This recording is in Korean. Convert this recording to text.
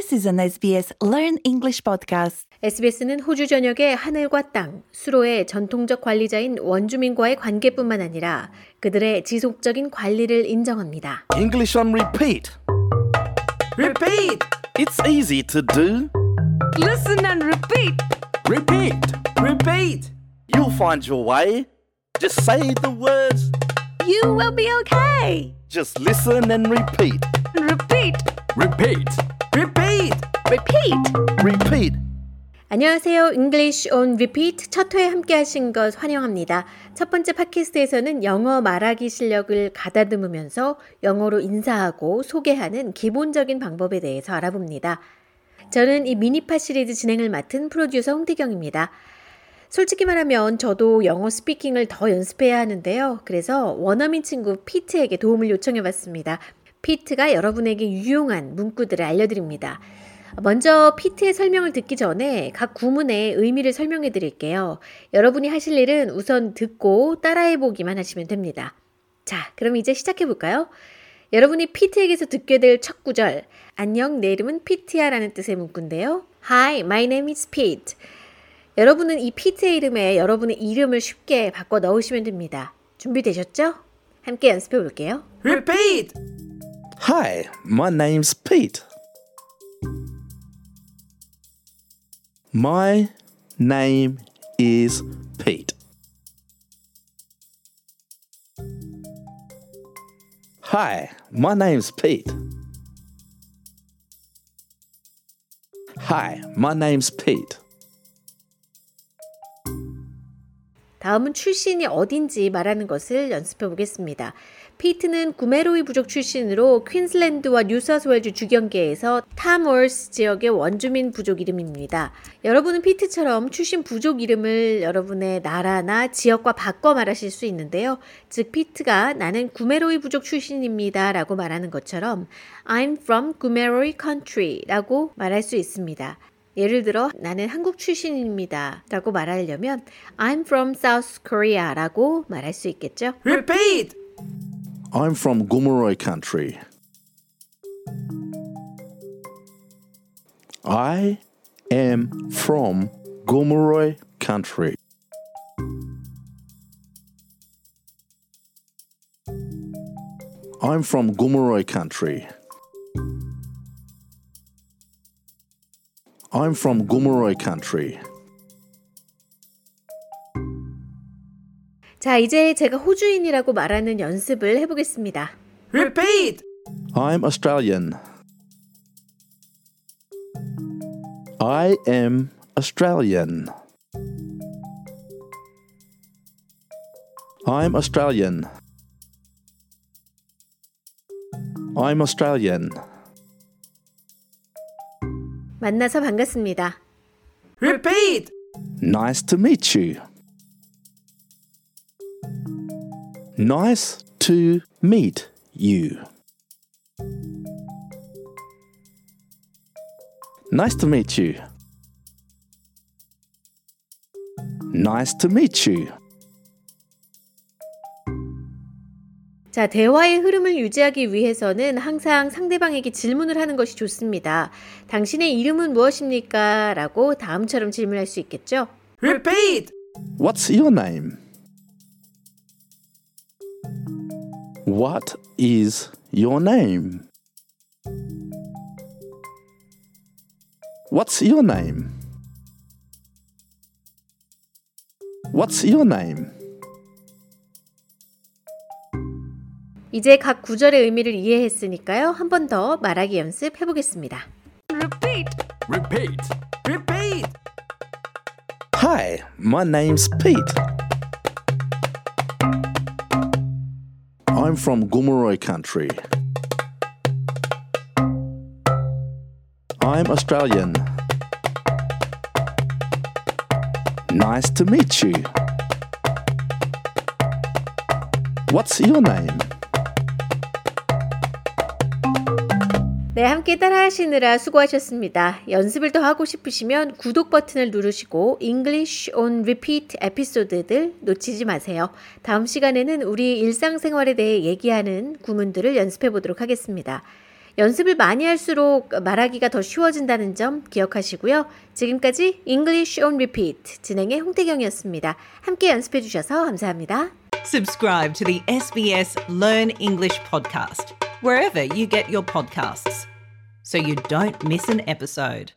This is an SBS Learn English podcast. SBS는 호주 전역의 하늘과 땅, 수로의 전통적 관리자인 원주민과의 관계뿐만 아니라 그들의 지속적인 관리를 인정합니다. English on repeat. Repeat! It's easy to do. Listen and repeat! Repeat. Repeat! You'll find your way. Just say the words. You will be okay. Just listen and repeat. Repeat! Repeat. Repeat! Repeat. Repeat. 안녕하세요. English on Repeat 첫회 함께 하신 것 환영합니다. 첫 번째 팟캐스트에서는 영어 말하기 실력을 가다듬으면서 영어로 인사하고 소개하는 기본적인 방법에 대해서 알아봅니다. 저는 이 미니팟 시리즈 진행을 맡은 프로듀서 홍태경입니다. 솔직히 말하면 저도 영어 스피킹을 더 연습해야 하는데요. 그래서 원어민 친구 피트에게 도움을 요청해 봤습니다. 피트가 여러분에게 유용한 문구들을 알려드립니다. 먼저 피트의 설명을 듣기 전에 각 구문의 의미를 설명해 드릴게요. 여러분이 하실 일은 우선 듣고 따라해 보기만 하시면 됩니다. 자, 그럼 이제 시작해 볼까요? 여러분이 피트에게서 듣게 될 첫 구절. 안녕, 내 이름은 피트야 라는 뜻의 문구인데요. Hi, my name is Pete. 여러분은 이 피트의 이름에 여러분의 이름을 쉽게 바꿔 넣으시면 됩니다. 준비되셨죠? 함께 연습해 볼게요. Repeat! Hi, my name's Pete. My name is Pete. Hi, my name's Pete. Hi, my name's Pete. 다음은 출신이 어딘지 말하는 것을 연습해 보겠습니다. 피트는 Gomeroi 부족 출신으로 퀸즐랜드와 뉴사우스웨일스 주경계에서 탬워스 지역의 원주민 부족 이름입니다. 여러분은 피트처럼 출신 부족 이름을 여러분의 나라나 지역과 바꿔 말하실 수 있는데요. 즉 피트가 나는 Gomeroi 부족 출신입니다 라고 말하는 것처럼 I'm from Gomeroi country 라고 말할 수 있습니다. 예를 들어 나는 한국 출신입니다 라고 말하려면 I'm from South Korea 라고 말할 수 있겠죠. Repeat! I'm from Gomeroi country. I am from Gomeroi country. I'm from Gomeroi country. I'm from Gomeroi country. 자, 이제 제가 호주인이라고 말하는 연습을 해보겠습니다. Repeat! I'm Australian. I am Australian. I'm Australian. I'm Australian. 만나서 반갑습니다. Repeat! Nice to meet you. Nice to meet you. Nice to meet you. Nice to meet you. 자, 대화의 흐름을 유지하기 위해서는 항상 상대방에게 질문을 하는 것이 좋습니다. 당신의 이름은 무엇입니까? 라고 다음처럼 질문할 수 있겠죠? Repeat! What's your name? What is your name? What's your name? What's your name? 이제 각 구절의 의미를 이해했으니까요. 한 번 더 말하기 연습 해 보겠습니다. Repeat! Repeat. Repeat! Hi, my name's Pete. I'm from Gomeroi country. I'm Australian. Nice to meet you. What's your name? 네, 함께 따라 하시느라 수고하셨습니다. 연습을 더 하고 싶으시면 구독 버튼을 누르시고 English on Repeat 에피소드들 놓치지 마세요. 다음 시간에는 우리 일상생활에 대해 얘기하는 구문들을 연습해 보도록 하겠습니다. 연습을 많이 할수록 말하기가 더 쉬워진다는 점 기억하시고요. 지금까지 English on Repeat 진행의 홍태경이었습니다. 함께 연습해 주셔서 감사합니다. Subscribe to the SBS Learn English podcast. wherever you get your podcasts so you don't miss an episode.